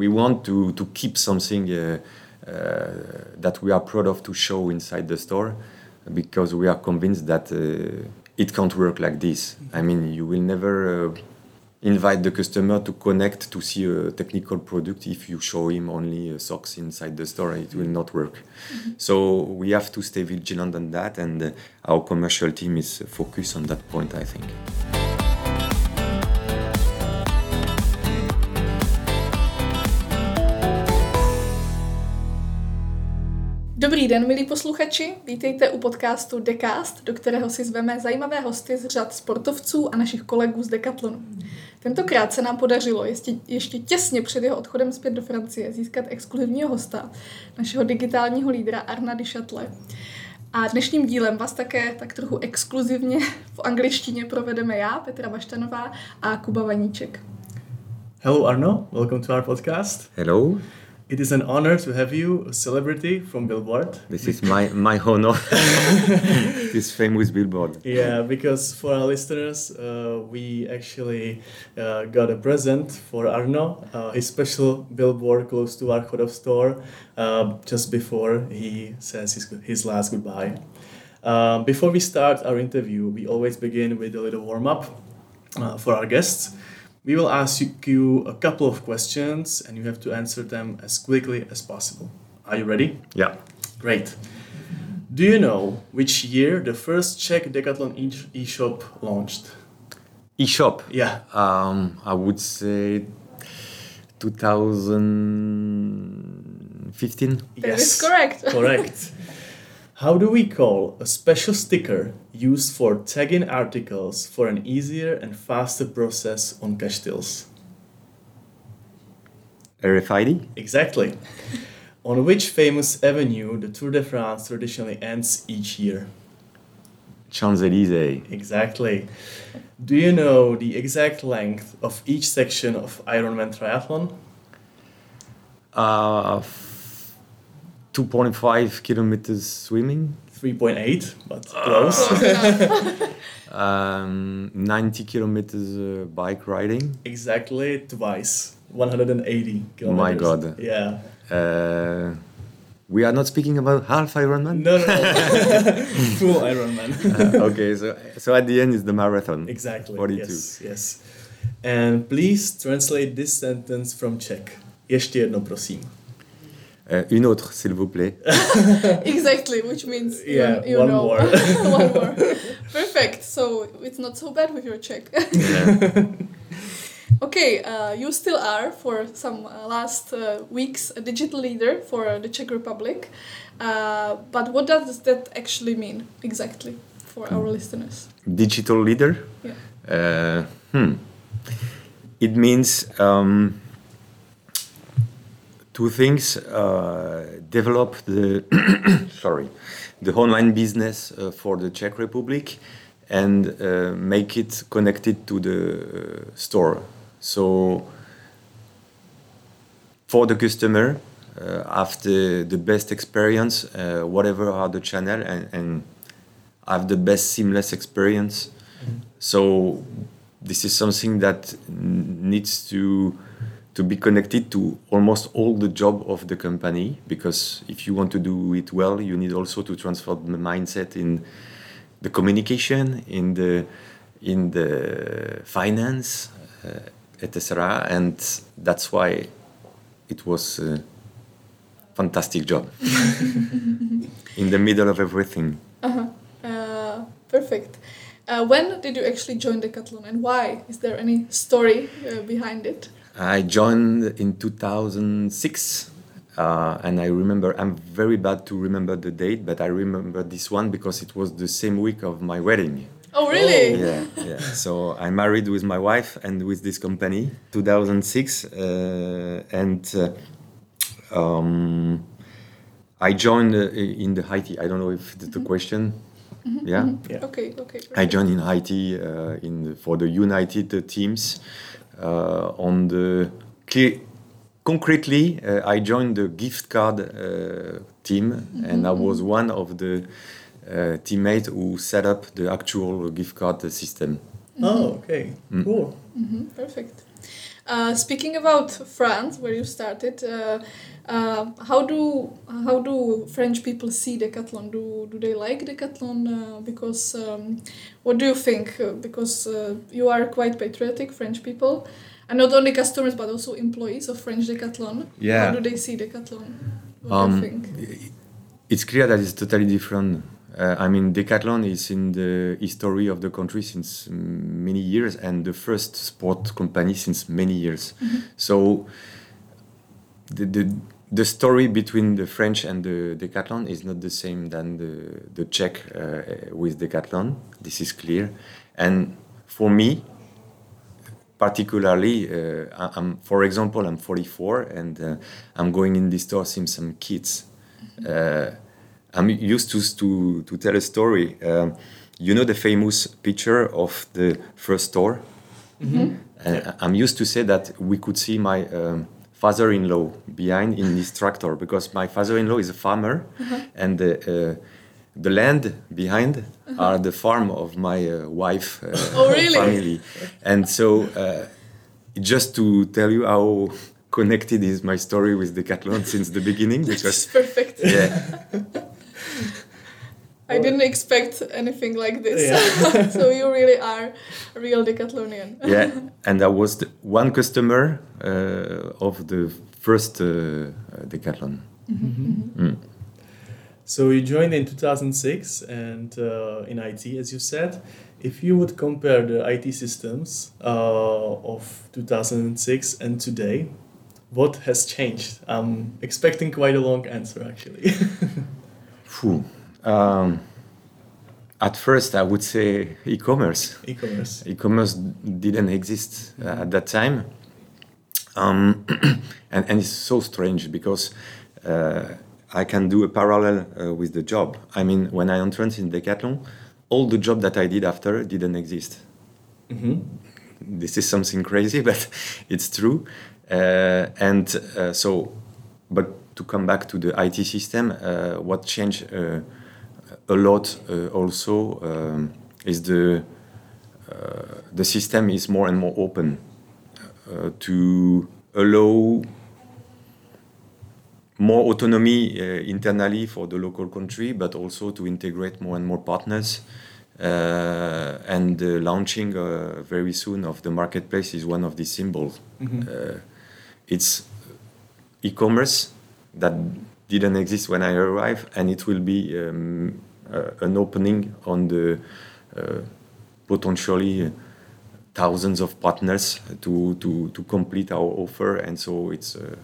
we want to, to keep something uh, uh, that we are proud of to show inside the store because we are convinced that uh, it can't work like this. I mean, you will never uh, invite the customer to connect to see a technical product if you show him only uh, socks inside the store. It will not work. So we have to stay vigilant on that and uh, our commercial team is focused on that point i think Dobrý den, milí posluchači. Vítejte u podcastu Decast, do kterého si zveme zajímavé hosty z řad sportovců a našich kolegů z Decathlonu. Tentokrát se nám podařilo ještě, ještě těsně před jeho odchodem zpět do Francie získat exkluzivního hosta, našeho digitálního lídra Arna Dichatle. A dnešním dílem vás také tak trochu exkluzivně v angličtině provedeme já, Petra Baštanová a Kuba Vaníček. Hello, Arno. Welcome to our podcast. hello It is an honor to have you, a celebrity from Billboard. this is my my honor this famous billboard Yeah, because for our listeners, uh, we actually uh, got a present for Arno, uh, a special billboard close to our Chodov store, uh, just before he says his, his last goodbye. Um, before we start our interview, we always begin with a little warm up uh, for our guests. We will ask you a couple of questions and you have to answer them as quickly as possible. Are you ready? yeah Great. Do you know which year the first Czech Decathlon e- e-shop launched? e-shop Yeah. um i would say 2015 That is correct. correct. How do we call a special sticker used for tagging articles for an easier and faster process on cash tills? rfid Exactly. on which famous avenue the Tour de France traditionally ends each year? champs-elysees Exactly. Do you know the exact length of each section of Ironman triathlon? Uh, f- 2.5 kilometers swimming, 3.8, but close. um, 90 kilometers uh, bike riding. exactly twice. 180 kilometers. my God. Yeah. Uh, we are not speaking about half Ironman. No, no, no. Full Ironman. Uh, okay, so so at the end is the marathon. exactly. 42. Yes, yes. And please translate this sentence from Czech. Ještě jedno, prosím. Uh, une autre, s'il vous plaît. exactly, which means you- Yeah, you, one know. more. one more. Perfect. So it's not so bad with your Czech. Yeah. Okay, uh, you still are for some uh, last uh, weeks a digital leader for the Czech Republic. Uh, but what does that actually mean exactly for our listeners? Digital leader. Yeah. Uh, hmm. It means um, two things: uh, develop the sorry, the online business uh, for the Czech Republic, and uh, make it connected to the uh, store. So for the customer, uh, after the best experience, uh, whatever are the channel, and, and have the best seamless experience. So this is something that needs to to be connected to almost all the job of the company because if you want to do it well, you need also to transfer the mindset in the communication, in the in the finance, uh, etc. And that's why it was a fantastic job in the middle of everything. Uh-huh. Uh, perfect. Uh, when did you actually join Decathlon and why? Is there any story uh, behind it? I joined in 2006, uh, and I remember I'm very bad to remember the date, but I remember this one because it was the same week of my wedding. Oh, really? Yeah, yeah. So I married with my wife and with this company, 2006, uh, and uh, um, I joined uh, in the IT. I don't know if that's the question. Yeah. Yeah. Okay, okay. I joined in IT uh, in the, for the United uh, teams on the clear, concretely uh, I joined the gift card uh, team and I was one of the uh, teammates who set up the actual gift card system. Oh, okay. Mm. Cool. hmm perfect. Uh, speaking about France, where you started, uh, how do how do French people see Decathlon? Do do they like Decathlon? Uh, because um, what do you think? Uh, because uh, you are quite patriotic French people, and not only customers but also employees of French Decathlon. Yeah. How do they see Decathlon? What Um, do you think? It's clear that it's totally different. Uh, I mean, Decathlon is in the history of the country since many years, and the first sport company since many years. So, the, the the story between the French and the Decathlon is not the same than the the Czech uh, with Decathlon. This is clear, and for me, particularly, uh, I'm, for example, I'm 44 and uh, I'm going in this store seeing some kids. Uh, I'm used to, to, to tell a story. Um, you know the famous picture of the first store? Uh, I'm used to say that we could see my um, father-in-law behind in this tractor because my father-in-law is a farmer and the, uh, the land behind are the farm of my uh, wife uh, Oh, really? family. And so uh, just to tell you how connected is my story with Decathlon since the beginning because perfect. yeah, I didn't expect anything like this. Yeah. so you really are a real Decathlonian. yeah, and I was the one customer uh, of the first uh, Decathlon. Mm. So you joined in 2006 and uh, in IT, as you said. If you would compare the IT systems uh, of 2006 and today, what has changed? I'm expecting quite a long answer actually. Um, at first, I would say e-commerce. E-commerce. E-commerce didn't exist uh, at that time, um, and and it's so strange because uh, I can do a parallel uh, with the job. I mean, when I entered in Decathlon, all the job that I did after didn't exist. hmm this is something crazy, but it's true. Uh, and uh, so, but to come back to the IT system, uh, what changed uh, a lot uh, also um, is the uh, the system is more and more open uh, to allow more autonomy uh, internally for the local country, but also to integrate more and more partners. Uh, and the launching uh, very soon of the marketplace is one of these symbols. Uh, it's e-commerce that didn't exist when I arrived, and it will be um, an opening on the uh, potentially thousands of partners to, to, to complete our offer, and so it's uh,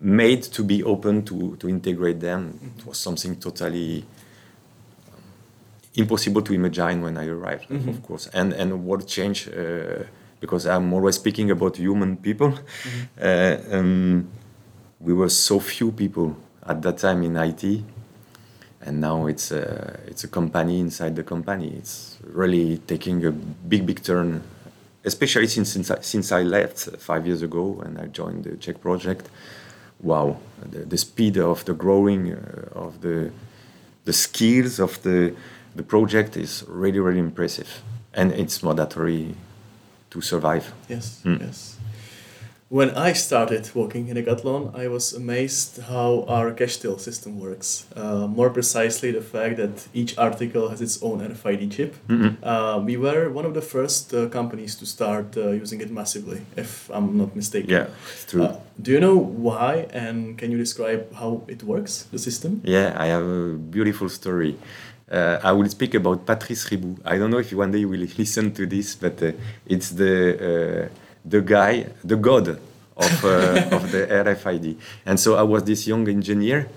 made to be open to, to integrate them. It was something totally impossible to imagine when I arrived, Mhm. of course. And and what changed uh, because I'm always speaking about human people. Uh, um, we were so few people at that time in IT, and now it's a, it's a company inside the company. It's really taking a big big turn, especially since since I, since I left five years ago and I joined the Czech project. Wow, the, the speed of the growing uh, of the the skills of the the project is really really impressive, and it's mandatory to survive. Yes, Mm. yes. When I started working in Decathlon, I was amazed how our cash till system works. Uh, more precisely, the fact that each article has its own RFID chip. Mm-mm. Uh, we were one of the first uh, companies to start uh, using it massively, if I'm not mistaken. Yeah, it's true. Uh, do you know why, and can you describe how it works, the system? Yeah, I have a beautiful story. Uh, I will speak about Patrice Ribou. I don't know if one day you will listen to this, but uh, it's the uh, the guy, the god of uh, of the RFID. And so I was this young engineer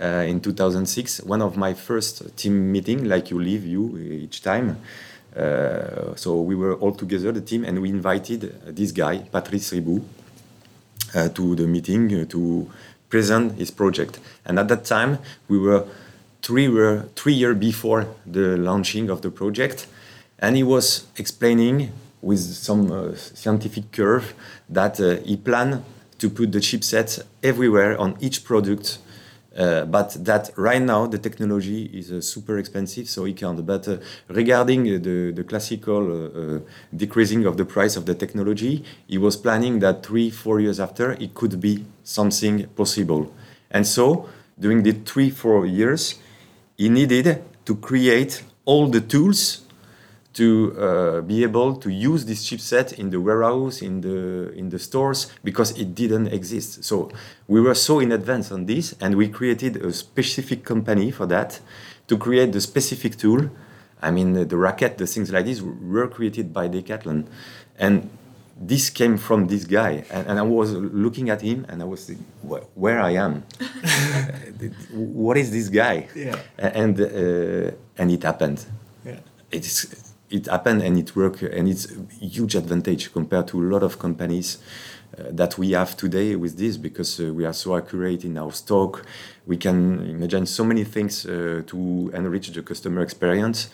uh, in 2006. One of my first team meeting, like you leave you each time. Uh, so we were all together, the team, and we invited this guy, Patrice Ribou, uh, to the meeting uh, to present his project. And at that time, we were three were three years before the launching of the project, and he was explaining with some uh, scientific curve that uh, he planned to put the chipset everywhere on each product Uh, but that right now the technology is uh, super expensive, so he can't. But uh, regarding the, the classical uh, decreasing of the price of the technology, he was planning that three, four years after it could be something possible. And so during the three, four years, he needed to create all the tools to uh, be able to use this chipset in the warehouse, in the in the stores, because it didn't exist. So we were so in advance on this, and we created a specific company for that to create the specific tool. I mean, the racket, the things like this were created by Decathlon, and this came from this guy. And, and I was looking at him, and I was thinking, "Wh- where I am. what is this guy? Yeah. And uh, and it happened Yeah. it is it happened and it worked and it's a huge advantage compared to a lot of companies uh, that we have today with this because uh, we are so accurate in our stock. We can imagine so many things uh, to enrich the customer experience.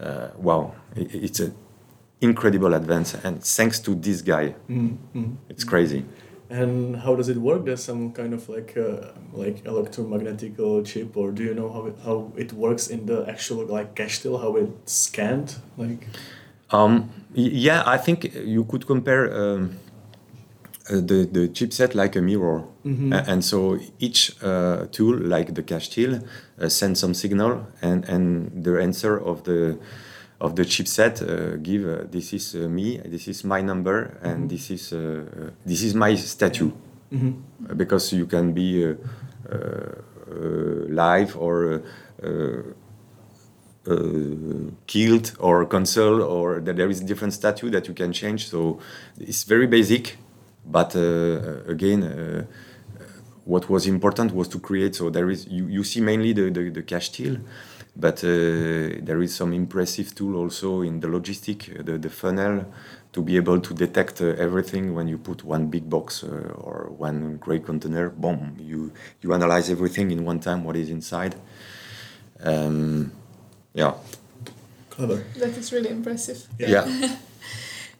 Uh, wow it, it's an incredible advance and thanks to this guy. Mm-hmm. it's crazy And how does it work? There's some kind of like uh, like electromagnetical chip, or do you know how it, how it works in the actual like cash till, how it's scanned? Like, Um, yeah, I think you could compare um, uh, the the chipset like a mirror, A- and so each uh, tool, like the cash till, uh, sends some signal, and and the answer of the of the chipset uh, give uh, this is uh, me, this is my number, and this is uh, uh, this is my statue, Uh, because you can be uh, uh, uh, live or. Uh, uh, killed or cancelled or that there is different statue that you can change. So it's very basic but uh, again uh, what was important was to create. So there is you, you see mainly the, the, the cash till but uh, there is some impressive tool also in the logistic uh, the, the funnel to be able to detect uh, everything when you put one big box uh, or one great container boom you you analyze everything in one time what is inside um, yeah clever. That is really impressive. yeah,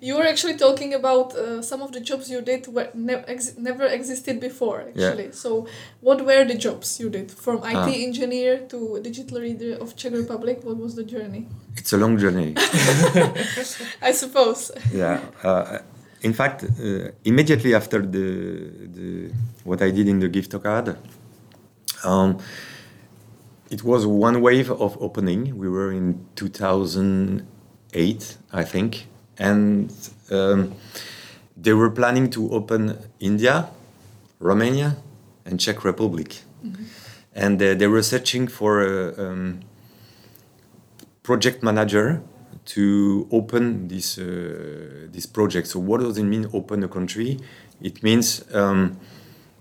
You were actually talking about uh, some of the jobs you did were ne- ex- never existed before, Yeah. actually. So, what were the jobs you did? From IT Ah. engineer to digital reader of Czech Republic, what was the journey? it's a long journey I suppose. yeah. Uh, in fact, uh, immediately after the, the what I did in the gift card, um, it was one wave of opening. We were in 2008, I think, and um, they were planning to open India, Romania, and Czech Republic, and uh, they were searching for a um, project manager to open this uh, this project. So what does it mean? Open a country? It means um,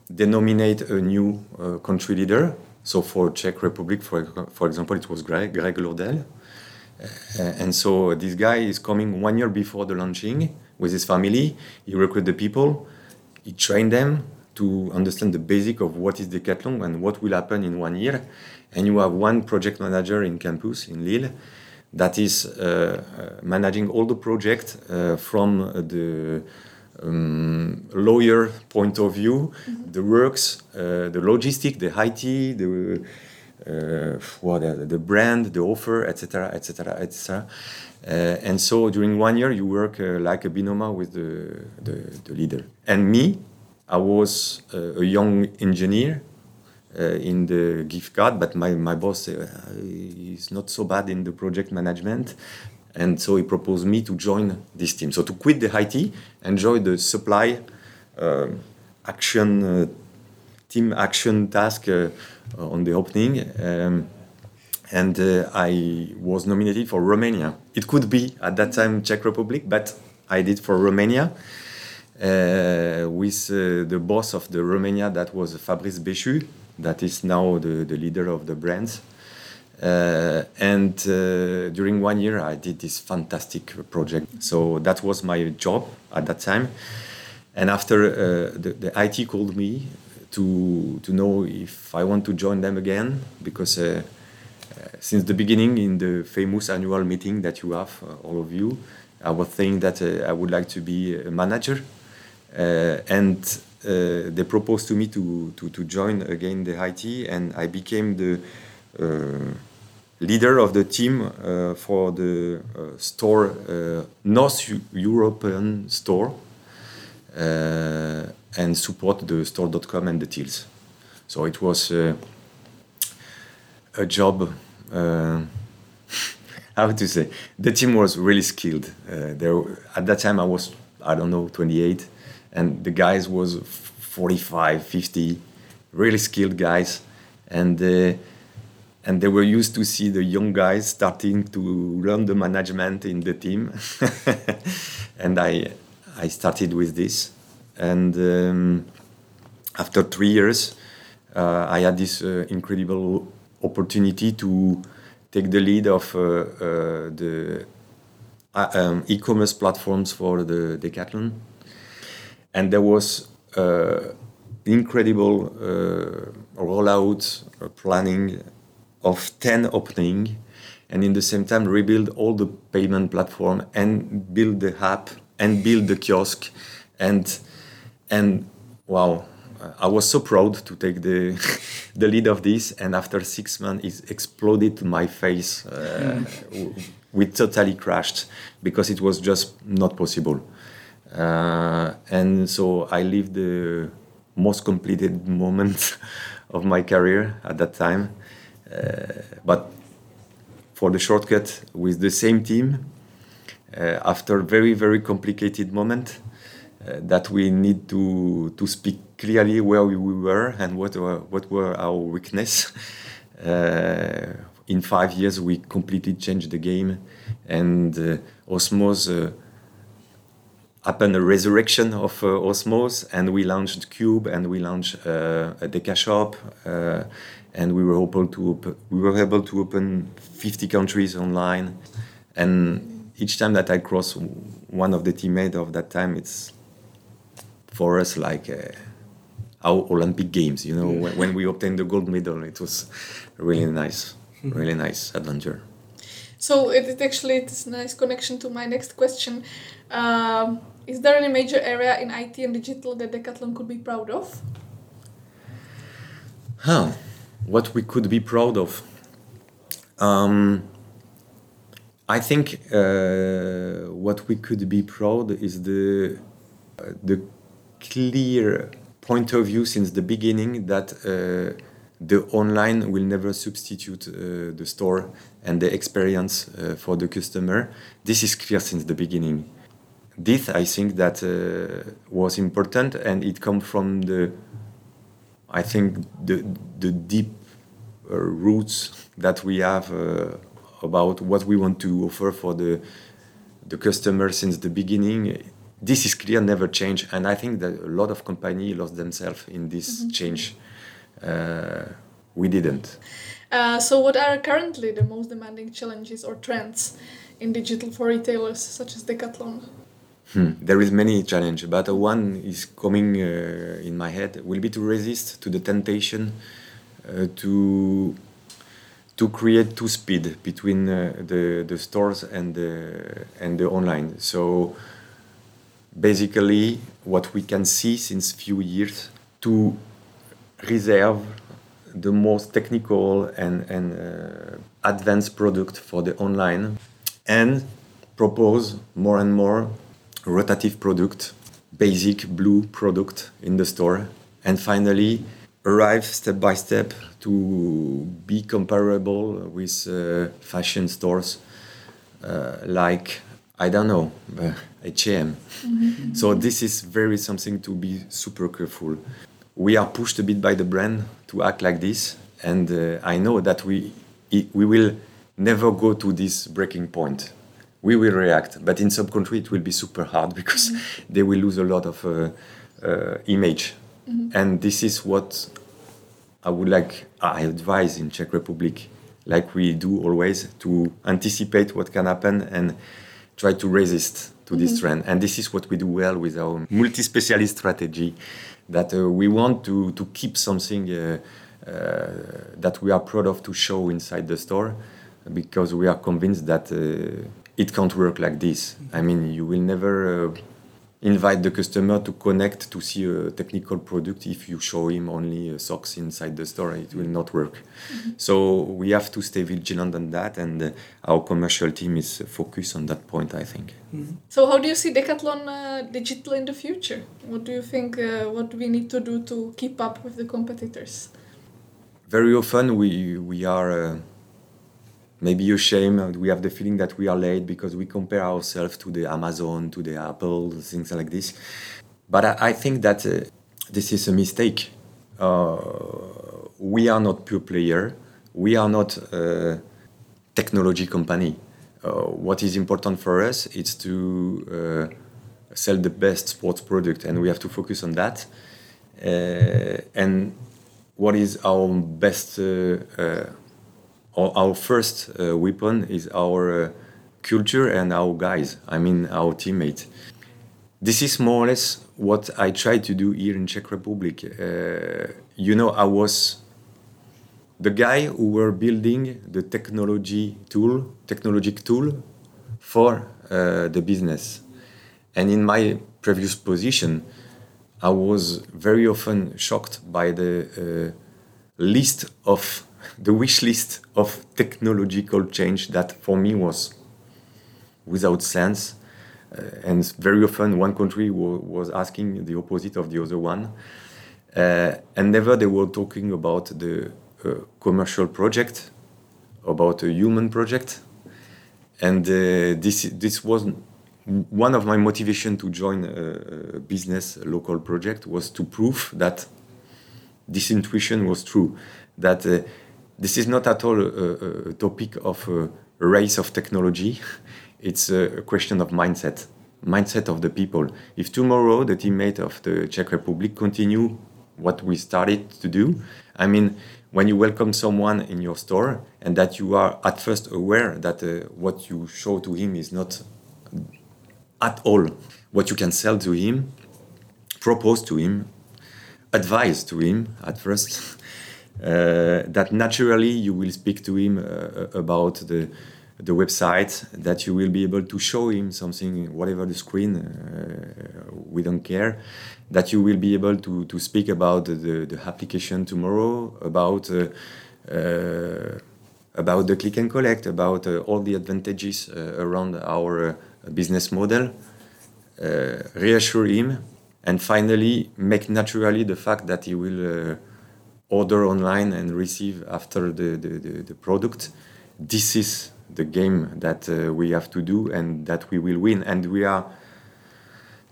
they nominate a new uh, country leader. So for Czech Republic, for for example, it was Greg, Greg Lordel. Uh, and so this guy is coming one year before the launching with his family. He recruit the people, he trained them to understand the basic of what is Decathlon and what will happen in one year. And you have one project manager in campus in Lille that is uh, uh, managing all the project uh, from the um, lawyer point of view, the works, uh, the logistic, the IT, the what uh, the brand, the offer, etc., etc., etc. And so during one year, you work uh, like a binoma with the, the, the leader. And me, I was uh, a young engineer uh, in the gift card, but my, my boss uh, he's not so bad in the project management. And so he proposed me to join this team. So to quit the IT and join the supply um action uh, team action task uh, on the opening. Um, and uh, I was nominated for Romania. It could be at that time Czech Republic, but I did for Romania uh, with uh, the boss of the Romania that was Fabrice Béchu, that is now the, the leader of the brands. Uh, and uh, during one year, I did this fantastic project. So that was my job at that time. And after uh, the, the IT called me to to know if I want to join them again because uh, uh, since the beginning in the famous annual meeting that you have, uh, all of you, I was saying that uh, I would like to be a manager. Uh, and uh, they proposed to me to, to, to join again the IT, and I became the leader of the team for the store, North Eu- European store, uh, and support the store.com and the tills. So it was uh, a job. Uh, how to say? The team was really skilled. Uh, there at that time I was I don't know 28, and the guys was 45, 50, really skilled guys, and. Uh, and they were used to see the young guys starting to learn the management in the team and i i started with this and um, after three years uh, i had this uh, incredible opportunity to take the lead of uh, uh, the uh, um, e-commerce platforms for the decathlon. And there was incredible rollout planning of 10 opening and in the same time rebuild all the payment platform and build the app and build the kiosk and and wow i was so proud to take the the lead of this. And after six months it exploded to my face uh, w- we totally crashed because it was just not possible. Uh, and so i lived the most completed moment of my career at that time. Uh, but for the shortcut with the same team uh, after very very complicated moment that we need to to speak clearly where we were and what were, what were our weakness. Uh, in five years we completely changed the game and uh, osmos uh, happened a resurrection of uh, osmos and we launched cube and we launched uh, a deca shop uh, and we were able to op- we were able to open 50 countries online. And each time that i cross one of the teammates of that time it's for us like uh, our olympic games you know when, when we obtained the gold medal it was really nice really nice adventure So it, it actually it's a nice connection to my next question. Um, is there any major area in IT and digital that Decathlon could be proud of? Huh. What we could be proud of. Um, I think uh, what we could be proud is the the clear point of view since the beginning that uh, the online will never substitute uh, the store and the experience uh, for the customer. This is clear since the beginning. This I think that uh, was important and it comes from the I think the the deep uh, roots that we have uh, about what we want to offer for the the customer since the beginning. This is clear, never change, and I think that a lot of company lost themselves in this change. Uh, we didn't. Uh, so what are currently the most demanding challenges or trends in digital for retailers such as Decathlon? Hmm. There is many challenge, but one is coming uh, in my head will be to resist to the temptation uh, to to create two speed between uh, the the stores and the and the online. So basically, what we can see since few years to reserve the most technical and and uh, advanced product for the online and propose more and more rotative product, basic blue product in the store, and finally arrive step by step to be comparable with uh, fashion stores uh, like I don't know uh, H&M. So this is very something to be super careful. We are pushed a bit by the brand to act like this, and uh, I know that we we will never go to this breaking point we will react. But in some country, it will be super hard because they will lose a lot of uh, uh, image. And this is what I would like, I advise in Czech Republic, like we do always, to anticipate what can happen and try to resist to this trend. And this is what we do well with our multi-specialist strategy, that uh, we want to, to keep something uh, uh, that we are proud of to show inside the store because we are convinced that uh, it can't work like this. I mean, you will never uh, invite the customer to connect to see a technical product if you show him only uh, socks inside the store it will not work mm-hmm. so we have to stay vigilant on that and uh, our commercial team is focused on that point i think mm-hmm. so how do you see decathlon uh, digital in the future what do you think uh, what do we need to do to keep up with the competitors very often we we are uh, maybe a shame. We have the feeling that we are late because we compare ourselves to the Amazon, to the Apple, things like this. But I, I think that uh, this is a mistake. Uh, we are not pure player. We are not a technology company. Uh, what is important for us is to uh, sell the best sports product, and we have to focus on that. Uh, and what is our best uh, our first uh, weapon is our uh, culture and our guys. I mean, our teammates. This is more or less what I try to do here in Czech Republic. Uh, you know, I was the guy who were building the technology tool, technologic tool for uh, the business. And in my previous position, I was very often shocked by the uh, list of the wish list of technological change that for me was without sense. Uh, and very often one country was asking the opposite of the other one. Uh, and never they were talking about the uh, commercial project, about a human project. And uh, this, this was one of my motivation to join a, a business local project was to prove that this intuition was true, that uh, this is not at all a, a topic of a race of technology. It's a question of mindset, mindset of the people. If tomorrow the teammate of the Czech Republic continue what we started to do, I mean, when you welcome someone in your store and that you are at first aware that uh, what you show to him is not at all what you can sell to him, propose to him, advise to him at first. Uh, that naturally you will speak to him uh, about the the website that you will be able to show him something whatever the screen uh, we don't care that you will be able to, to speak about the, the application tomorrow about uh, uh, about the click and collect about uh, all the advantages around our business model. Reassure him and finally make naturally the fact that he will order online and receive after the, the, the, the product. This is the game that uh, we have to do and that we will win. And we are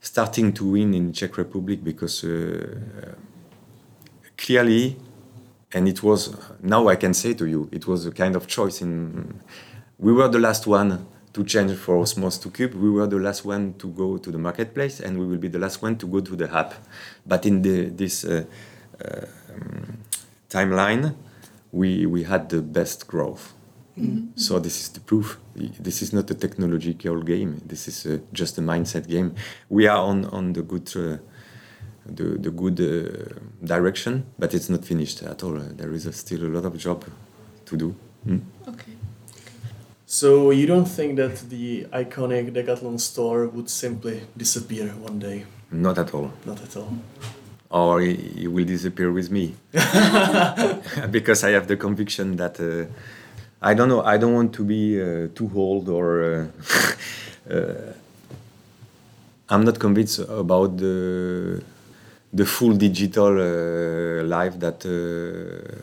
starting to win in Czech Republic because uh, clearly, and it was now I can say to you, it was a kind of choice. In we were the last one to change for Osmos to Cube. We were the last one to go to the marketplace, and we will be the last one to go to the app. But in the, this uh, um, timeline, we, we had the best growth. Mm-hmm. So this is the proof. This is not a technological game. This is uh, just a mindset game. We are on on the good uh, the the good uh, direction, but it's not finished at all. there is a, still a lot of job to do. Mm. Okay. So you don't think that the iconic Decathlon store would simply disappear one day? Not at all. Not at all or he, will disappear with me because I have the conviction that uh, I don't know I don't want to be uh, too old or uh, uh I'm not convinced about the the full digital uh, life that uh,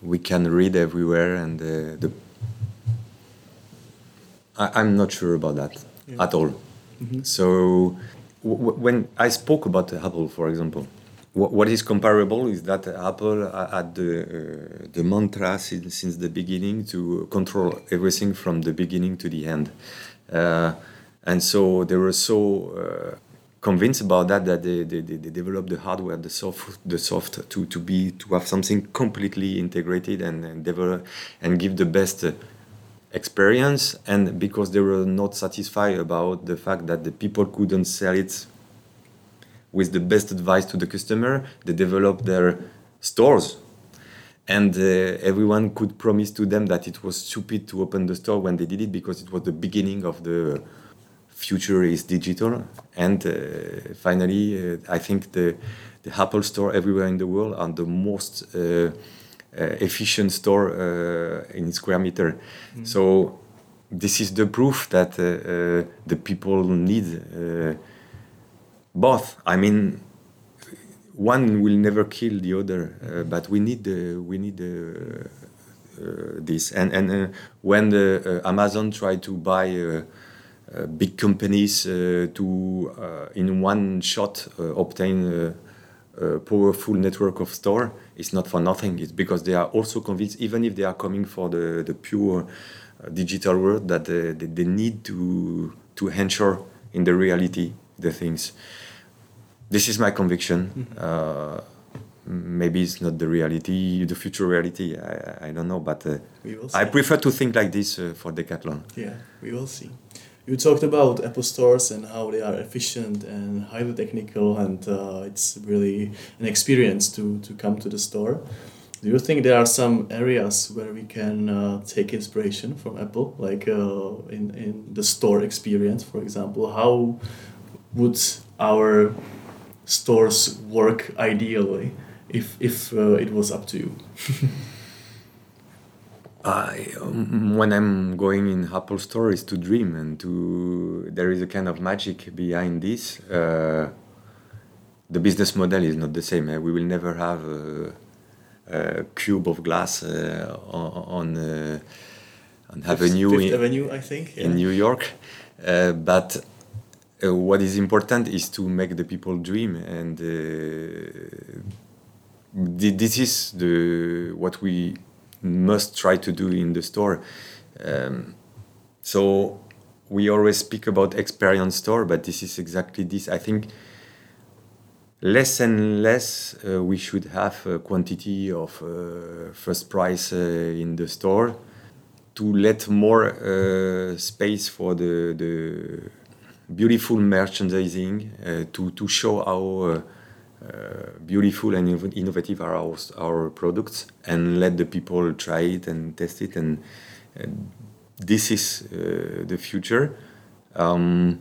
we can read everywhere and the I, am not sure about that yeah. at all. Mm -hmm. So when I spoke about Apple, for example, what is comparable is that Apple had the, uh, the mantra since, since, the beginning to control everything from the beginning to the end. Uh, and so they were so uh, convinced about that that they, they, they developed the hardware, the soft, the soft to, to be to have something completely integrated and, and develop and give the best experience and because they were not satisfied about the fact that the people couldn't sell it with the best advice to the customer they developed their stores and uh, everyone could promise to them that it was stupid to open the store when they did it because it was the beginning of the future is digital. And uh, finally, uh, I think the the Apple Store everywhere in the world are the most uh, efficient store uh, in square meter. So this is the proof that uh, uh, the people need uh, both. I mean, one will never kill the other, uh, but we need uh, we need uh, uh, this. And and uh, when the, uh, Amazon tried to buy uh, uh, big companies uh, to uh, in one shot uh, obtain a, a powerful network of store, it's not for nothing. It's because they are also convinced, even if they are coming for the the pure uh, digital world, that uh, they, they need to to ensure in the reality the things. This is my conviction. Uh, maybe it's not the reality, the future reality. I, I don't know, but uh, We will I prefer to think like this uh, for Decathlon. Yeah, we will see. You talked about Apple stores and how they are efficient and highly technical, and uh, it's really an experience to, to come to the store. Do you think there are some areas where we can uh, take inspiration from Apple, like uh, in, in the store experience, for example? How would our stores work ideally if, if uh, it was up to you? I, um, when I'm going in Apple Store is to dream and to there is a kind of magic behind this. Uh, the business model is not the same. eh? We will never have a, a cube of glass uh, on on, uh, on Avenue Fifth in, Avenue, I think. in New York. Uh, but uh, what is important is to make the people dream, and uh, this is the what we must try to do in the store. Um, so we always speak about experience store, but this is exactly this. I think less and less uh, we should have a quantity of uh, first price uh, in the store to let more uh, space for the, the beautiful merchandising uh, to, to show how uh, beautiful and innovative are our, our products and let the people try it and test it and uh, this is uh, the future. Um,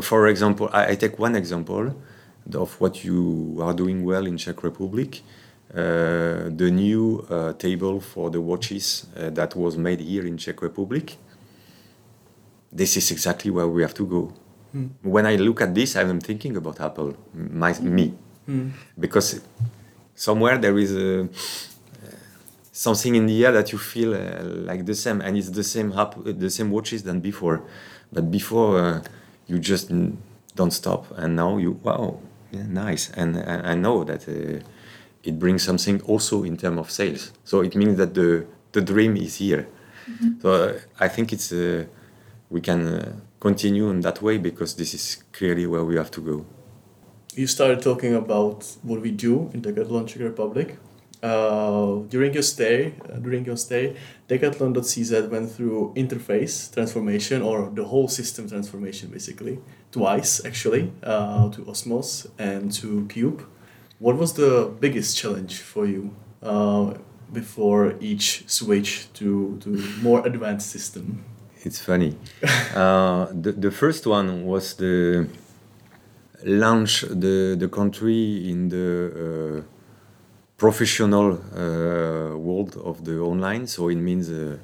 for example I, I take one example of what you are doing well in czech republic uh, the new uh, table for the watches uh, that was made here in czech republic. This is exactly where we have to go when i look at this i'm thinking about apple my, me. Because somewhere there is a, something in the air that you feel uh, like the same and it's the same hap- the same watches than before. But before uh, you just n- don't stop. And now you wow yeah, nice. And I, I know that uh, it brings something also in terms of sales. So it means that the the dream is here. So uh, i think it's uh, we can uh, continue in that way because this is clearly where we have to go you started talking about what we do in Decathlon Czech Republic. Uh, during your stay, uh, during your stay, Decathlon.cz went through interface transformation or the whole system transformation basically twice actually uh, to Osmos and to Cube. What was the biggest challenge for you uh, before each switch to to more advanced system? It's funny. uh, the, the first one was the launch the, the country in the uh, professional uh, world of the online. So it means uh,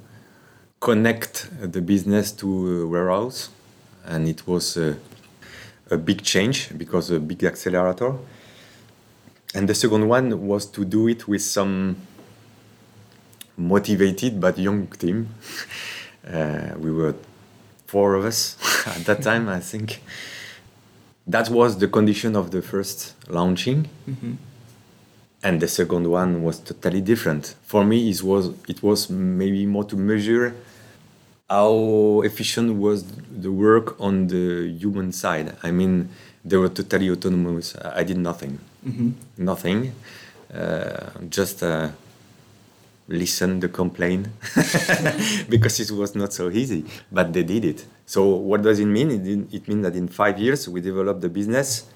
connect the business to a warehouse. And it was uh, a big change because a big accelerator. And the second one was to do it with some motivated but young team. Uh, we were four of us at that time, I think. That was the condition of the first launching, and the second one was totally different. For me, it was it was maybe more to measure how efficient was the work on the human side. I mean, they were totally autonomous. I did nothing, nothing, uh, just. Uh, listen the complaint because it was not so easy but they did it. So what does it mean? It, it means that in five years we developed the business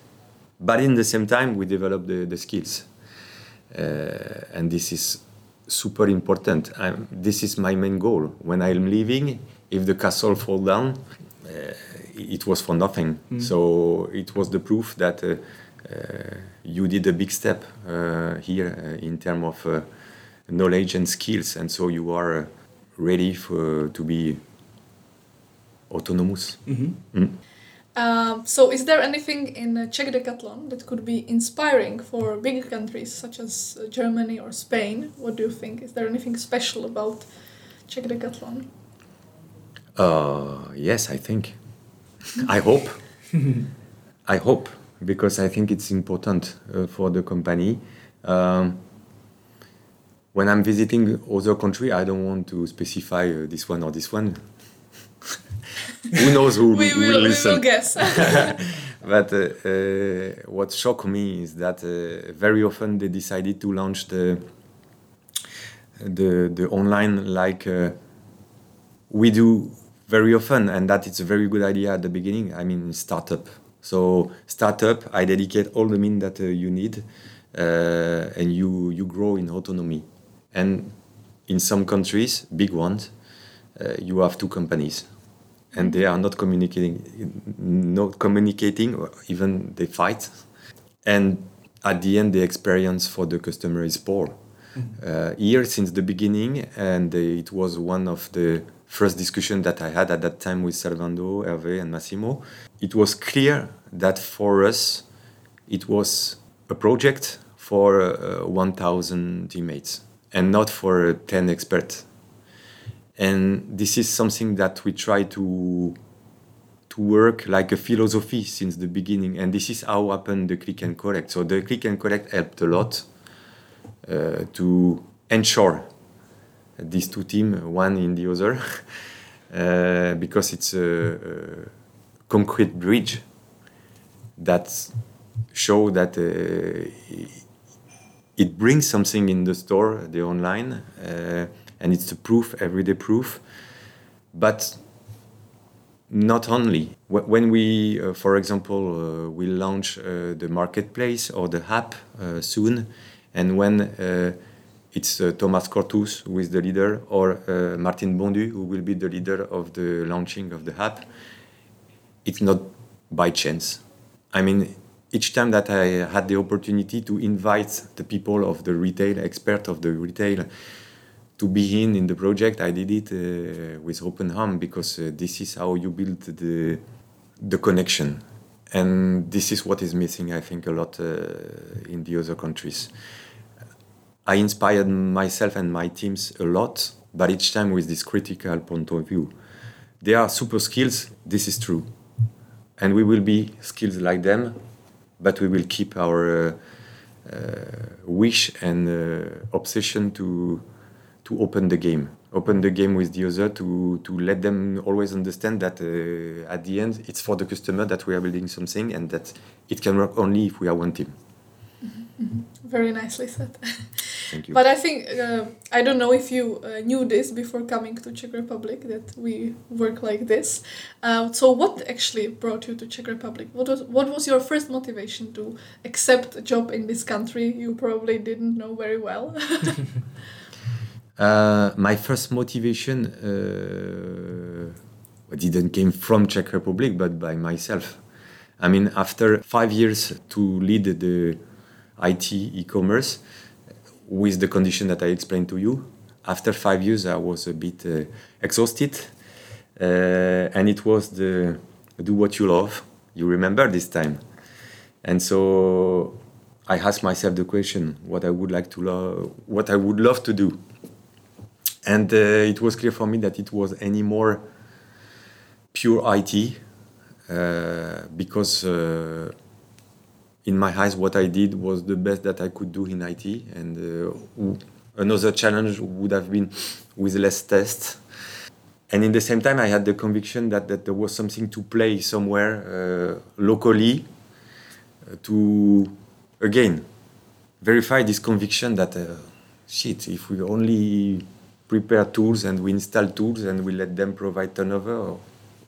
but in the same time we developed the, the skills. Uh, and this is super important. I'm, this is my main goal. When i'm leaving if the castle fall down uh, it was for nothing. So it was the proof that uh, uh, you did a big step uh, here uh, in terms of uh, knowledge and skills, and so you are uh, ready for to be autonomous. Mm. Um, so, is there anything in uh, Czech Decathlon that could be inspiring for bigger countries such as uh, Germany or Spain? What do you think? Is there anything special about Czech Decathlon? Uh, yes, I think. I hope. I hope because I think it's important uh, for the company. Um, when I'm visiting other country, I don't want to specify uh, this one or this one. who knows who We will, will we listen? will guess. but uh, uh, what shocked me is that uh, very often they decided to launch the the the online like uh, we do very often, and that it's a very good idea at the beginning. I mean, startup. So startup, I dedicate all the means that uh, you need, uh, and you you grow in autonomy. And in some countries, big ones, uh, you have two companies. And they are not communicating not communicating or even they fight. And at the end the experience for the customer is poor. Uh, here since the beginning and it was one of the first discussion that i had at that time with servando hervé and massimo it was clear that for us it was a project for uh, 1000 teammates and not for 10 experts. And this is something that we try to to work like a philosophy since the beginning. And this is how happened the click and collect. So the click and collect helped a lot uh, to ensure these two teams one in the other uh, because it's a, a concrete bridge that show that uh, it brings something in the store the online uh, and it's a proof, everyday proof. But not only when we, uh, for example, uh, will launch uh, the marketplace or the app uh, soon, and when uh, it's Thomas Cortus who is the leader, or Martin Bondu who will be the leader of the launching of the app, it's not by chance. I mean, each time that I had the opportunity to invite the people of the retail, expert of the retail, to be in in the project, I did it uh, with open arm because uh, this is how you build the the connection, and this is what is missing, I think, a lot uh, in the other countries. I inspired myself and my teams a lot, but each time with this critical point of view. They are super skills, this is true. And we will be skills like them, but we will keep our uh, uh, wish and uh, obsession to to open the game. Open the game with the other to to let them always understand that uh, at the end it's for the customer that we are building something and that it can work only if we are one team Very nicely said. thank you But I think uh, I don't know if you uh, knew this before coming to Czech Republic that we work like this. Uh, so what actually brought you to Czech Republic? What was what was your first motivation to accept a job in this country you probably didn't know very well? Uh, my first motivation uh, didn't came from Czech Republic, but by myself. I mean, after five years to lead the IT e-commerce, with the condition that I explained to you, after five years I was a bit uh, exhausted, uh, and it was the do what you love. You remember this time, and so I asked myself the question: what I would like to love, what I would love to do and uh, it was clear for me that it was any more pure IT uh, because uh, in my eyes what I did was the best that I could do in IT and uh, another challenge would have been with less tests. And in the same time I had the conviction that, that there was something to play somewhere uh, locally uh, to again verify this conviction that uh, shit if we only prepare tools and we install tools and we let them provide turnover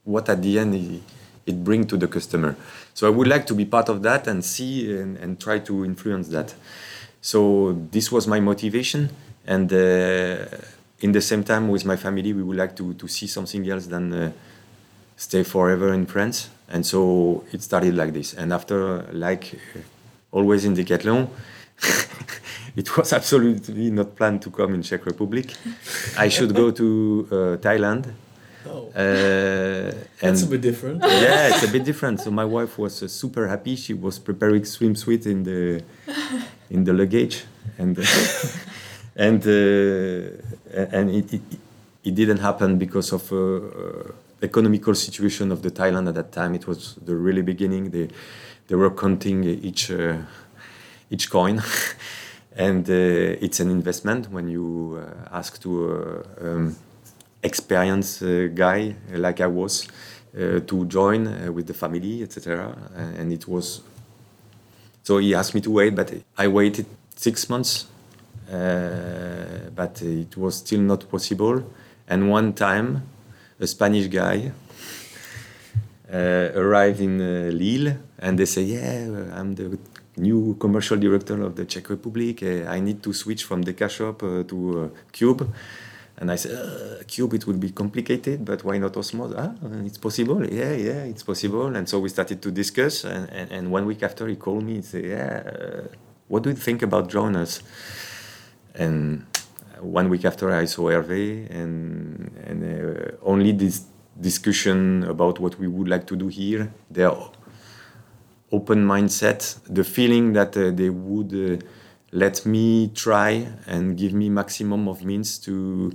what at the end it, it bring to the customer so i would like to be part of that and see and, and try to influence that so this was my motivation and uh, in the same time with my family we would like to, to see something else than uh, stay forever in France. And so it started like this. And after, like always in Decathlon, it was absolutely not planned to come in Czech Republic. I should go to uh, Thailand. Oh, Uh, that's a bit different. yeah, it's a bit different. So my wife was uh, super happy. She was preparing swimsuit in the in the luggage, and and uh, and it, it it didn't happen because of uh, uh, economical situation of the Thailand at that time. It was the really beginning. They they were counting each uh, each coin. And uh, it's an investment when you uh, ask to uh, um, experienced uh, guy uh, like I was uh, to join with the family, etc. And, it was so he asked me to wait, but I waited six months, but it was still not possible. And one time, a Spanish guy uh, arrived in uh, Lille, and they say, "Yeah, I'm the new commercial director of the Czech Republic. I need to switch from Deca shop uh, to Cube." And I said, uh, Cube, it will be complicated, but why not Osmos? Ah, it's possible. Yeah, yeah, it's possible. And so we started to discuss. And, and, and one week after, he called me and said, Yeah, uh, what do you think about drones? And one week after, I saw Hervé, and, and uh, only this discussion about what we would like to do here, their open mindset, the feeling that uh, they would. Uh, let me try and give me maximum of means to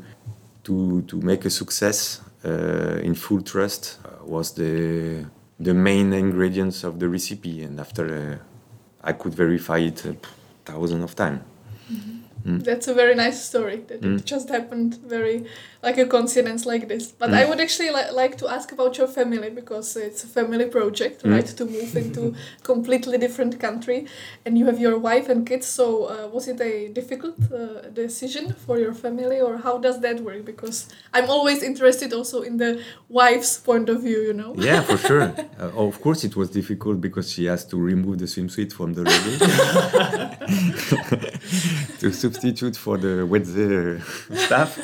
to to make a success uh, in full trust uh, was the the main ingredients of the recipe and after uh, I could verify it a thousand of times. That's a very nice story that Mm. it just happened very like a coincidence like this. But I would actually li- like to ask about your family because it's a family project, Mm. right? To move into completely different country, and you have your wife and kids. So uh, was it a difficult uh, decision for your family, or how does that work? Because I'm always interested also in the wife's point of view. You know. Yeah, for sure. Uh, of course, it was difficult because she has to remove the swimsuit from the luggage to substitute for the wet stuff.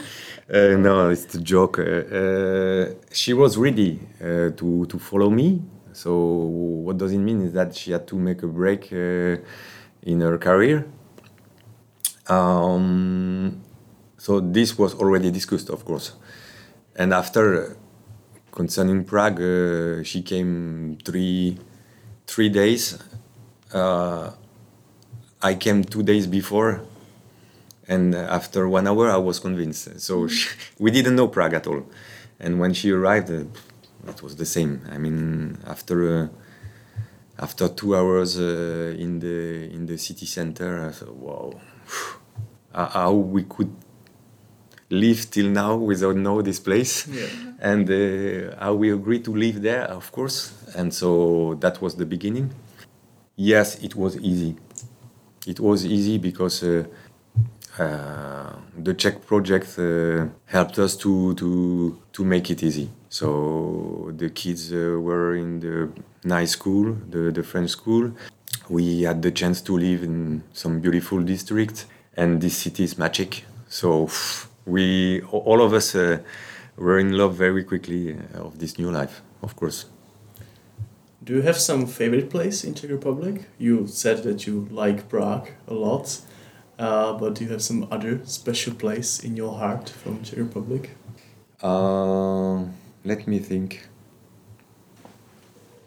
Uh, no, it's a joke. Uh, uh, she was ready uh, to to follow me. So what does it mean is that she had to make a break uh, in her career. Um, so this was already discussed, of course. And after concerning Prague, she came three three days. I came two days before, and after one hour, I was convinced. So she, we didn't know Prague at all. And when she arrived, uh, it was the same. I mean, after uh, after two hours uh, in the in the city center, I thought, wow, uh, how we could live till now without know this place Yeah. and uh, how we agreed to live there, of course. And so that was the beginning. Yes, it was easy. It was easy because uh, uh, the Czech project uh, helped us to, to, to make it easy. So the kids uh, were in the nice school, the, the French school. We had the chance to live in some beautiful district, and this city is magic. So we, all of us, uh, were in love very quickly uh, of this new life, of course. Do you have some favorite place in Czech Republic? You said that you like Prague a lot, uh, but do you have some other special place in your heart from Czech Republic? Uh, let me think.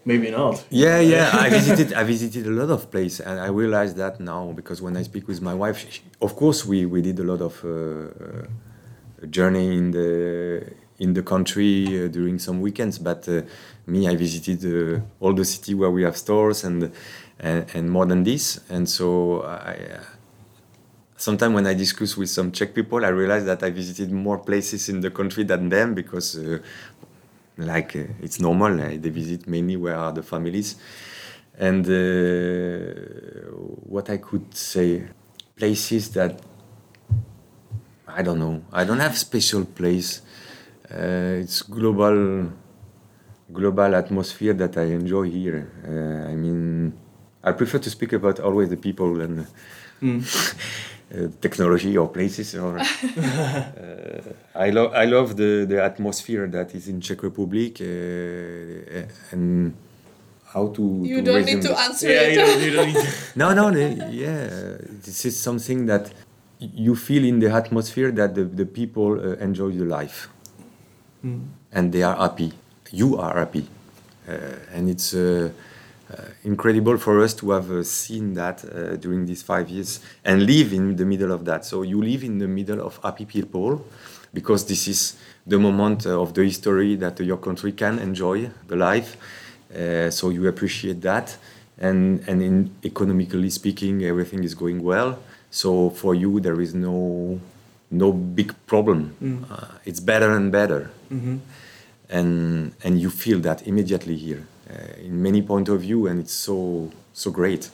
Maybe not. Yeah, yeah. I visited. I visited a lot of places, and I realize that now because when I speak with my wife, she, of course we, we did a lot of uh, uh, journey in the in the country uh, during some weekends. But uh, me, I visited uh, all the city where we have stores and and, and more than this. And so I. Sometimes when I discuss with some Czech people, I realize that I visited more places in the country than them because uh, like uh, it's normal. Uh, they visit mainly where are the families, and uh, what I could say, places that I don't know. I don't have special place. Uh, it's global, global atmosphere that I enjoy here. Uh, I mean, I prefer to speak about always the people and. Mm. uh, technology or places. Or uh, I love I love the, the atmosphere that is in Czech Republic uh, and how to. You to don't need to answer Yeah, it. you don't, you don't need No, no, the- yeah. This is something that you feel in the atmosphere that the, the people uh, enjoy the life Mm. and they are happy. You are happy. Uh, and it's incredible for us to have uh, seen that uh, during these five years and live in the middle of that. So you live in the middle of happy people because this is the moment uh, of the history that your country can enjoy the life. Uh, so you appreciate that. And, and in economically speaking, everything is going well. So for you, there is no no big problem. Mm. Uh, it's better and better Mhm. and and you feel that immediately here uh, in many point of view and it's so so great.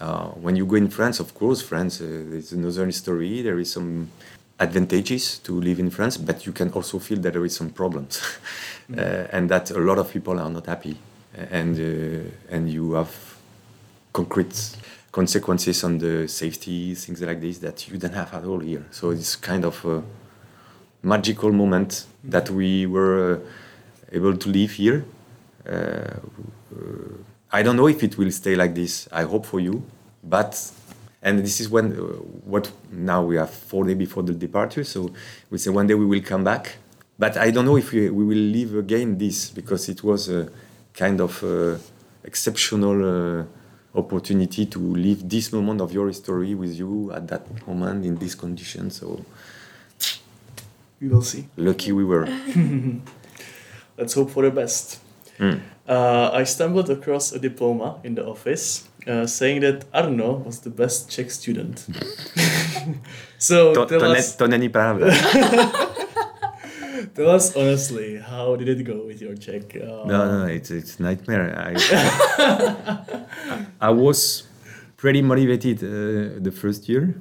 Uh, when you go in france of course france uh, is another story. There is some advantages to live in france but you can also feel that there is some problems. Uh, and that a lot of people are not happy. And uh, and you have concrete consequences on the safety things like this that you don't have at all here. So it's kind of a magical moment that we were uh, able to live here. uh, uh, i don't know if it will stay like this i hope for you but and this is when uh, what now we have four days before the departure so we say one day we will come back but i don't know if we, we will live again this because it was a kind of uh, exceptional uh, opportunity to live this moment of your history with you at that moment in this condition so We will see. lucky we were Let's hope for the best. Mm. Uh, I stumbled across a diploma in the office uh, saying that Arno was the best Czech student. so to, tell, to, ne, us, to není pravda. tell us honestly, how did it go with your Czech? Uh, No, no, it's it's nightmare. I, I was pretty motivated uh, the first year.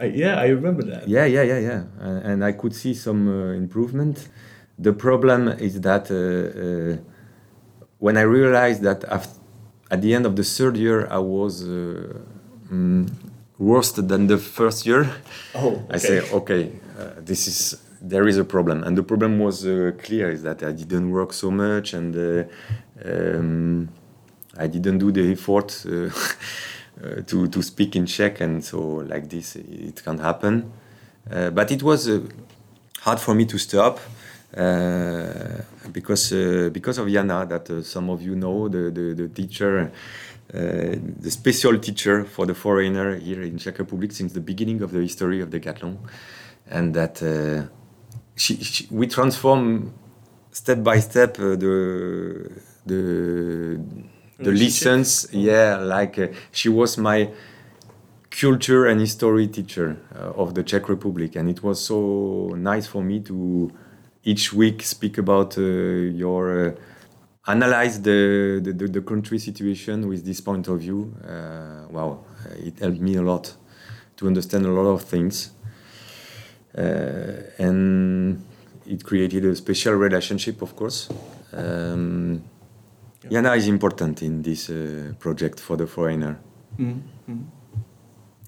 I, yeah, I remember that. Yeah, yeah, yeah, yeah, uh, and I could see some uh, improvement. The problem is that uh, uh, when I realized that after, at the end of the third year I was uh, mm, worse than the first year, Oh, okay. I say, okay, uh, this is there is a problem, and the problem was uh, clear: is that I didn't work so much, and uh, um, I didn't do the effort uh, uh, to to speak in Czech, and so like this, it can happen. Uh, but it was uh, hard for me to stop. Uh, because uh, because of Jana, that uh, some of you know, the the, the teacher, uh, the special teacher for the foreigner here in Czech Republic since the beginning of the history of Decathlon, and that uh, she, she, we transform step by step uh, the the the lessons. Yeah, like uh, she was my culture and history teacher uh, of the Czech Republic, and it was so nice for me to each week speak about uh, your uh, analyze the, the, the, country situation with this point of view. Uh, wow, it helped me a lot to understand a lot of things. And it created a special relationship, of course. Um, Jana is important in this uh, project for the foreigner. Mm, mm.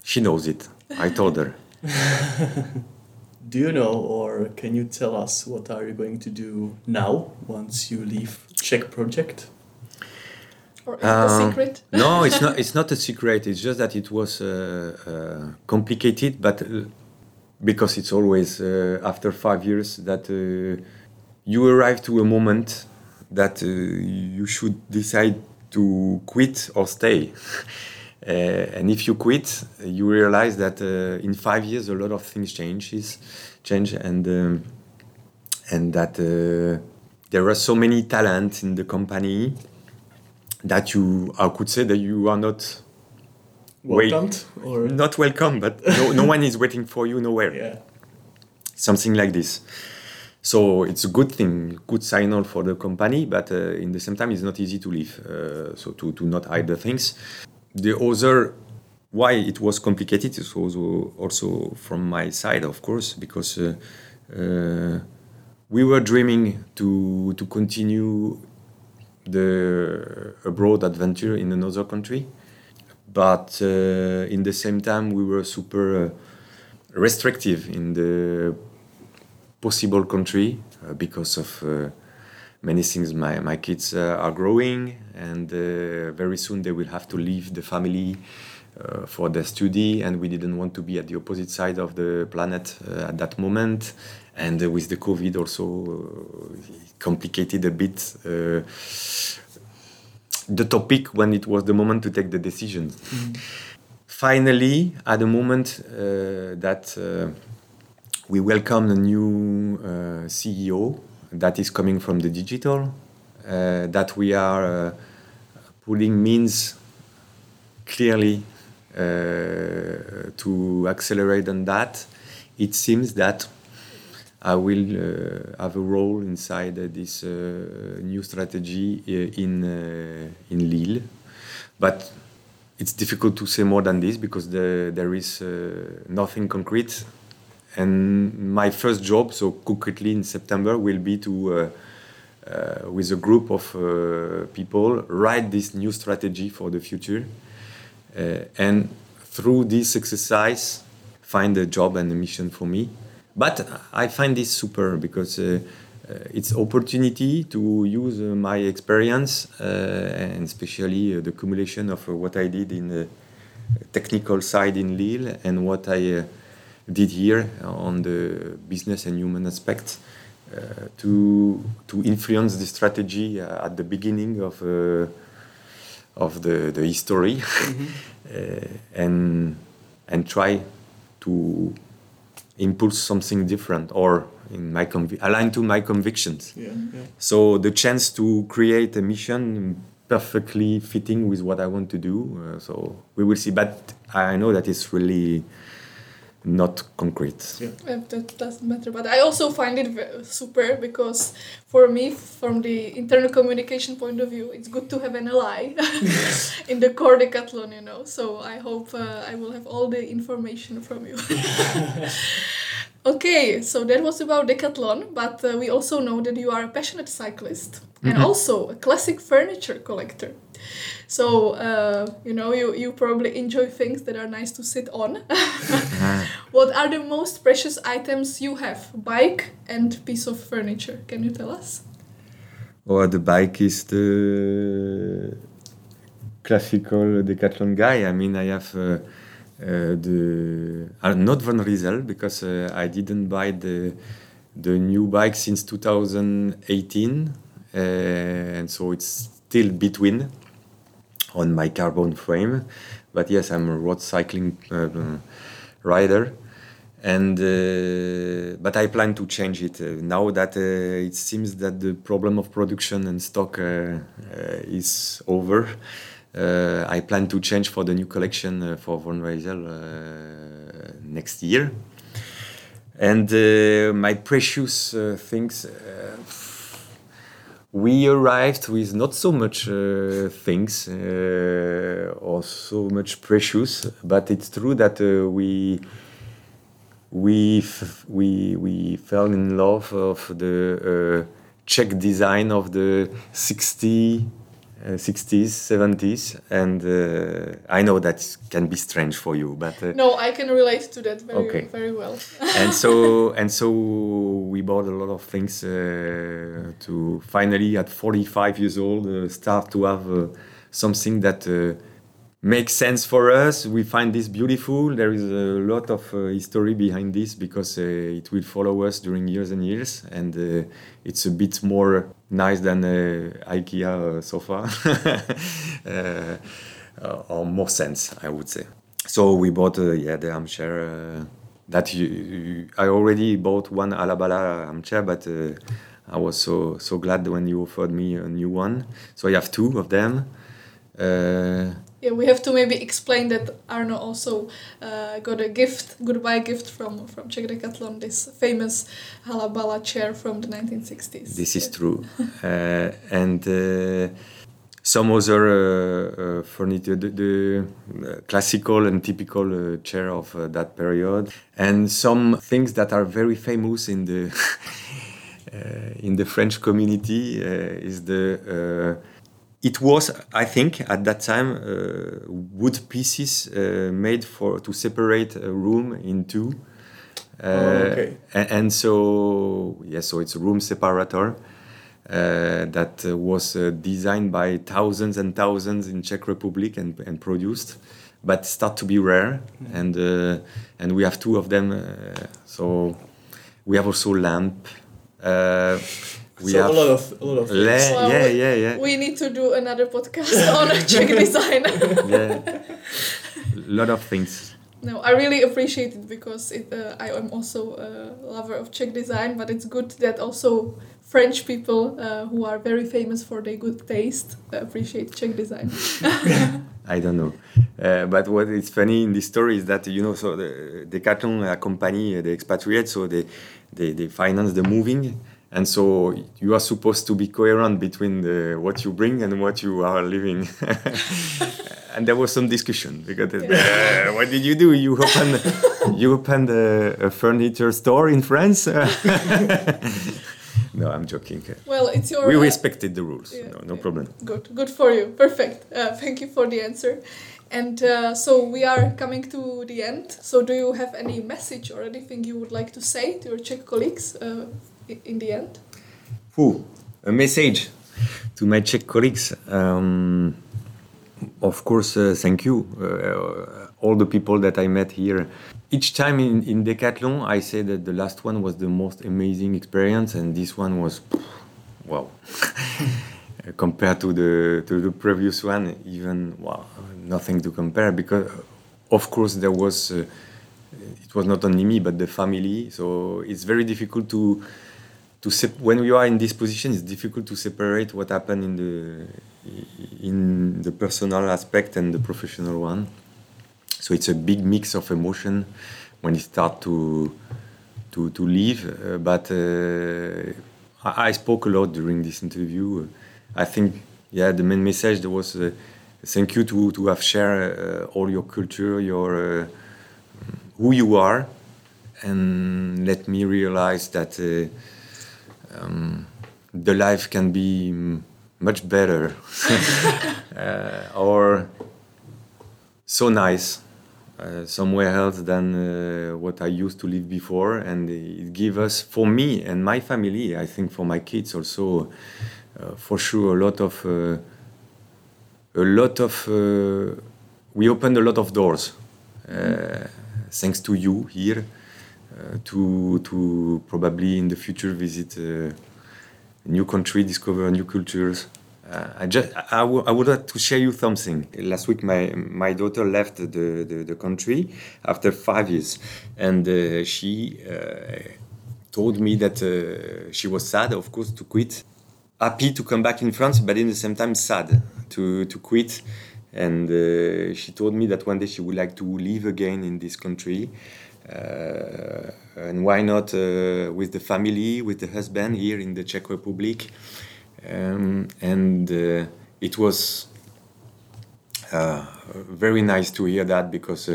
She knows it. I told her. Do you know, or can you tell us what are you going to do now once you leave Czech project? Or is it a Um, secret? no, it's not. It's not a secret. It's just that it was uh, uh, complicated, but uh, because it's always uh, after five years that uh, you arrive to a moment that uh, you should decide to quit or stay. Uh, and if you quit, you realize that uh, in five years a lot of things changes, change, and um, and that uh, there are so many talents in the company that you I could say that you are not Wait. Welcomed? Or not welcome, but no, no one is waiting for you nowhere. yeah. Something like this. So it's a good thing, good signal for the company, but uh, in the same time, it's not easy to leave. Uh, so to, to not hide the things. The other why it was complicated is also also from my side, of course, because uh, uh, we were dreaming to to continue the abroad adventure in another country, but uh, in the same time we were super uh, restrictive in the possible country uh, because of uh, many things. My, my kids uh, are growing, and uh, very soon they will have to leave the family uh, for their study, and we didn't want to be at the opposite side of the planet uh, at that moment. And with the COVID, also complicated a bit the topic when it was the moment to take the decision. Mm. Finally, at the moment uh, that uh, we welcome a new uh, CEO that is coming from the digital, uh, that we are uh, putting means clearly uh, to accelerate on that, it seems that I will uh, have a role inside this uh, new strategy in in Lille, but it's difficult to say more than this because the, there is nothing concrete. And my first job, so concretely in September, will be to uh, with a group of uh, people write this new strategy for the future uh, and through this exercise find a job and a mission for me. But I find this super because uh, uh, it's opportunity to use uh, my experience and especially the accumulation of what I did in the technical side in Lille and what I did here on the business and human aspects uh, to to influence the strategy uh, at the beginning of uh, of the the history mm-hmm. and and try to impulse something different or in my convi- aligned to my convictions. Yeah, yeah. So the chance to create a mission perfectly fitting with what I want to do. Uh, so we will see. But I know that it's really not concrete. Yeah. that doesn't matter. But I also find it super because for me, from the internal communication point of view, it's good to have an ally in the core decathlon, you know. So I hope uh, I will have all the information from you. okay, so that was about decathlon, but uh, we also know that you are a passionate cyclist mm-hmm. and also a classic furniture collector. So uh, you know, you you probably enjoy things that are nice to sit on. what are the most precious items you have? Bike and piece of furniture. Can you tell us? Oh, the bike is the classical Decathlon guy. I mean, I have. Uh, uh, the uh, not Van Rysel because uh, I didn't buy the the new bike since 2018, uh, and so it's still between on my carbon frame. But yes, I'm a road cycling uh, rider, and uh, but I plan to change it uh, now that uh, it seems that the problem of production and stock uh, uh, is over. I plan to change for the new collection for Van Rysel next year. And my precious things we arrived with not so much uh, things uh, or so much precious, but it's true that uh, we we we we fell in love of the uh, Czech design of the 60 60s, uh, 70s, and uh, I know that can be strange for you, but uh, no, I can relate to that very, okay. very well. and so, and so, we bought a lot of things uh, to finally, at 45 years old, uh, start to have uh, something that makes sense for us. We find this beautiful. There is a lot of uh, history behind this because uh, it will follow us during years and years, and uh, it's a bit more nice than uh, IKEA uh, sofa, uh, or more sense, I would say. So we bought, yeah, the armchair. that you, you, I already bought one Halabala armchair, but. I was so so glad when you offered me a new one. So I have two of them. Uh, yeah, we have to maybe explain that Arno also uh, got a gift, goodbye gift from from Czech Decathlon, this famous Halabala chair from the 1960s. This is true, uh, and. Uh, some other uh, uh, furniture, the, the, classical and typical chair of that period, and some things that are very famous in the in the French community is the it was, I think, at that time, uh, wood pieces uh, made for to separate a room in two, Uh, okay. a- and, so yeah, so it's a room separator. Uh, that was uh, designed by thousands and thousands in Czech Republic and, and produced, but start to be rare, and uh, and we have two of them. Uh, so we have also lamp. We so have a lot of a lot of things. le- Well, yeah, yeah, yeah. We need to do another podcast on Czech design. yeah, lot of things. no, I really appreciate it because it, uh, I am also a lover of Czech design, but it's good that also French people uh, who are very famous for their good taste appreciate Czech design. I don't know. Uh, but what is funny in this story is that, you know, so the Decathlon accompany the expatriates, so they, they, they finance the moving. And so you are supposed to be coherent between the, what you bring and what you are living. and there was some discussion because uh, what did you do? You opened, you opened a, a furniture store in France? no, I'm joking. well, it's your. We uh, respected the rules. yeah, no, no yeah. problem. Good, good for you. Perfect. Uh, thank you for the answer. And uh, so we are coming to the end. So do you have any message or anything you would like to say to your Czech colleagues uh, in the end? Ooh, a message to my Czech colleagues. Um, of course, uh, thank you, uh, all the people that I met here. Each time in, in Decathlon, I say that the last one was the most amazing experience, and this one was, wow. compared to the to the previous one, even wow, nothing to compare. Because, of course, there was. Uh, it was not only me, but the family. So it's very difficult to to when you are in this position, it's difficult to separate what happened in the in the personal aspect and the professional one. So it's a big mix of emotion when you start to to to leave. Uh, but uh, I, I spoke a lot during this interview. I think yeah, the main message there was uh, thank you to to have shared uh, all your culture, your uh, who you are, and let me realize that uh, um, the life can be much better uh, or so nice uh, somewhere else than uh, what I used to live before, and it gave us, for me and my family, I think for my kids also, uh, for sure, a lot of, uh, a lot of, uh, we opened a lot of doors, uh, thanks to you here, to to probably in the future visit uh, a new country, discover new cultures. Uh, I just I, I I would like to share you something. Last week, my my daughter left the the, the country after five years, and uh, she uh, told me that uh, she was sad, of course, to quit. Happy to come back in France, but in the same time sad to to quit. And uh, she told me that one day she would like to live again in this country. Uh, and why not uh, with the family, with the husband here in the Czech Republic? Um, and uh, it was very nice to hear that because,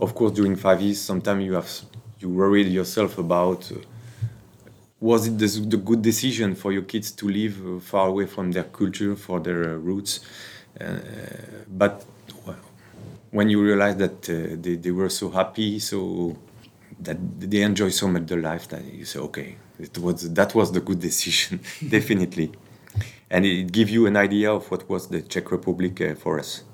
of course, during five years, sometimes you have you worried yourself about was it the, good decision for your kids to live far away from their culture, for their roots? Uh, but when you realize that uh, they, they were so happy, so that they enjoy so much their life, that you say, okay, it was that was the good decision, definitely, and it gives you an idea of what was the Czech Republic uh, for us.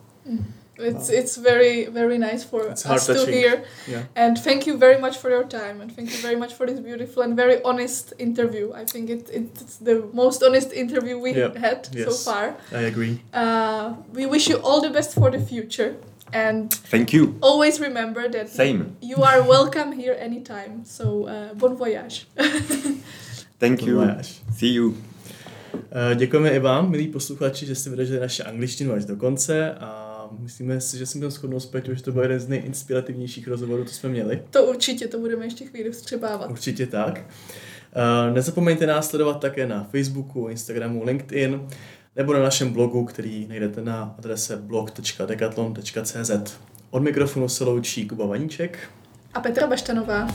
It's it's very very nice for It's us to heart-touching. hear. Yeah. And thank you very much for your time and thank you very much for this beautiful and very honest interview. I think it, it's the most honest interview we Yeah. had so far. I agree. Uh, we wish you all the best for the future and Thank you. always remember that Same. you are welcome here anytime. So uh, bon voyage. Thank you. Voyage. See you. Eh, Děkujeme i vám, milí posluchači, že jste vydrželi naše angličtinu až do konce a myslíme si, že jsem byl shodnou s Peťou, že to byl jeden z nejinspirativnějších rozhovorů, co jsme měli. To určitě, to budeme ještě chvíli vstřebávat. Určitě tak. Eh, Nezapomeňte nás sledovat také na Facebooku, Instagramu, LinkedIn nebo na našem blogu, který najdete na adrese blog.decathlon.cz. Od mikrofonu se loučí Kuba Vaníček. A Petra Baštanová.